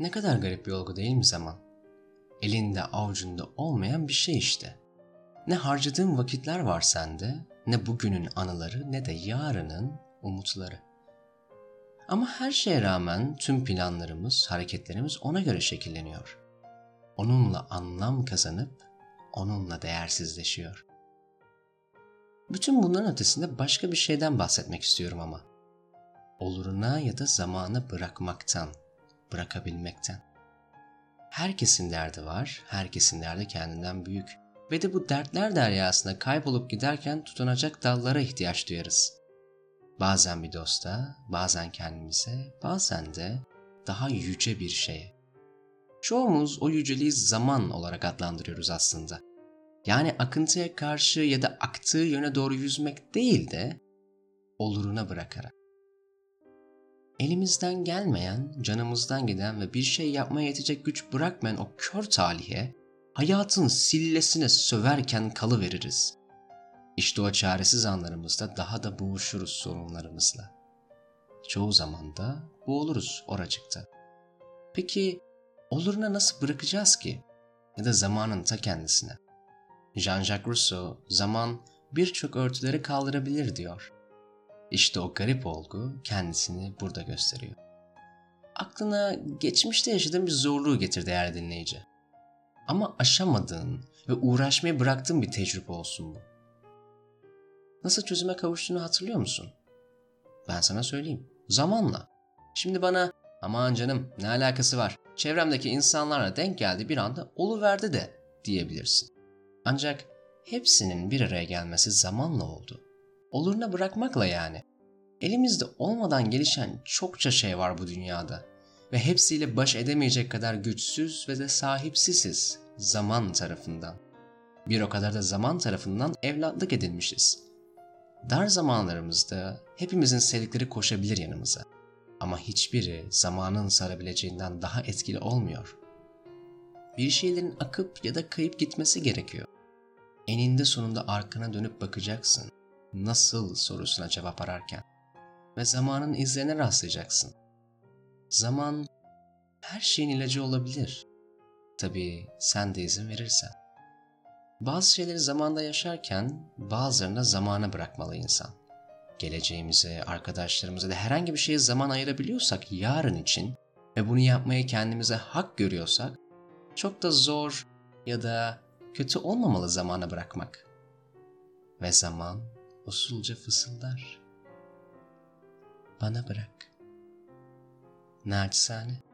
Ne kadar garip bir olgu değil mi zaman? Elinde avucunda olmayan bir şey işte. Ne harcadığın vakitler var sende, ne bugünün anıları ne de yarının umutları. Ama her şeye rağmen tüm planlarımız, hareketlerimiz ona göre şekilleniyor. Onunla anlam kazanıp onunla değersizleşiyor. Bütün bunların ötesinde başka bir şeyden bahsetmek istiyorum ama. Oluruna ya da zamanı bırakmaktan, bırakabilmekten. Herkesin derdi var, herkesin derdi kendinden büyük. Ve de bu dertler deryasında kaybolup giderken tutunacak dallara ihtiyaç duyarız. Bazen bir dosta, bazen kendimize, bazen de daha yüce bir şeye. Çoğumuz o yüceliği zaman olarak adlandırıyoruz aslında. Yani akıntıya karşı ya da aktığı yöne doğru yüzmek değil de oluruna bırakarak. Elimizden gelmeyen, canımızdan giden ve bir şey yapmaya yetecek güç bırakmayan o kör talihe, hayatın sillesine söverken kalı veririz. İşte o çaresiz anlarımızda daha da boğuşuruz sorunlarımızla. Çoğu zaman da boğuluruz oracıkta. Peki oluruna nasıl bırakacağız ki? Ya da zamanın ta kendisine. Jean-Jacques Rousseau zaman birçok örtüleri kaldırabilir diyor. İşte o garip olgu kendisini burada gösteriyor. Aklına geçmişte yaşadığın bir zorluğu getir değerli dinleyici. Ama aşamadığın ve uğraşmayı bıraktığın bir tecrübe olsun bu. Nasıl çözüme kavuştuğunu hatırlıyor musun? Ben sana söyleyeyim. Zamanla. Şimdi bana aman canım ne alakası var çevremdeki insanlarla denk geldi bir anda oluverdi de diyebilirsin. Ancak hepsinin bir araya gelmesi zamanla oldu. Oluruna bırakmakla yani. Elimizde olmadan gelişen çokça şey var bu dünyada ve hepsiyle baş edemeyecek kadar güçsüz ve de sahipsiziz zaman tarafından. Bir o kadar da zaman tarafından evlatlık edilmişiz. Dar zamanlarımızda hepimizin sevdikleri koşabilir yanımıza. Ama hiçbiri zamanın sarabileceğinden daha etkili olmuyor. Bir şeylerin akıp ya da kayıp gitmesi gerekiyor. Eninde sonunda arkana dönüp bakacaksın. Nasıl sorusuna cevap ararken. Ve zamanın izlerine rastlayacaksın. Zaman her şeyin ilacı olabilir. Tabii sen de izin verirsen. Bazı şeyleri zamanda yaşarken bazılarını zamana bırakmalı insan. Geleceğimize, arkadaşlarımıza da herhangi bir şeye zaman ayırabiliyorsak yarın için ve bunu yapmayı kendimize hak görüyorsak çok da zor ya da kötü olmamalı zamana bırakmak. Ve zaman usulca fısıldar. Bana bırak. Naçizane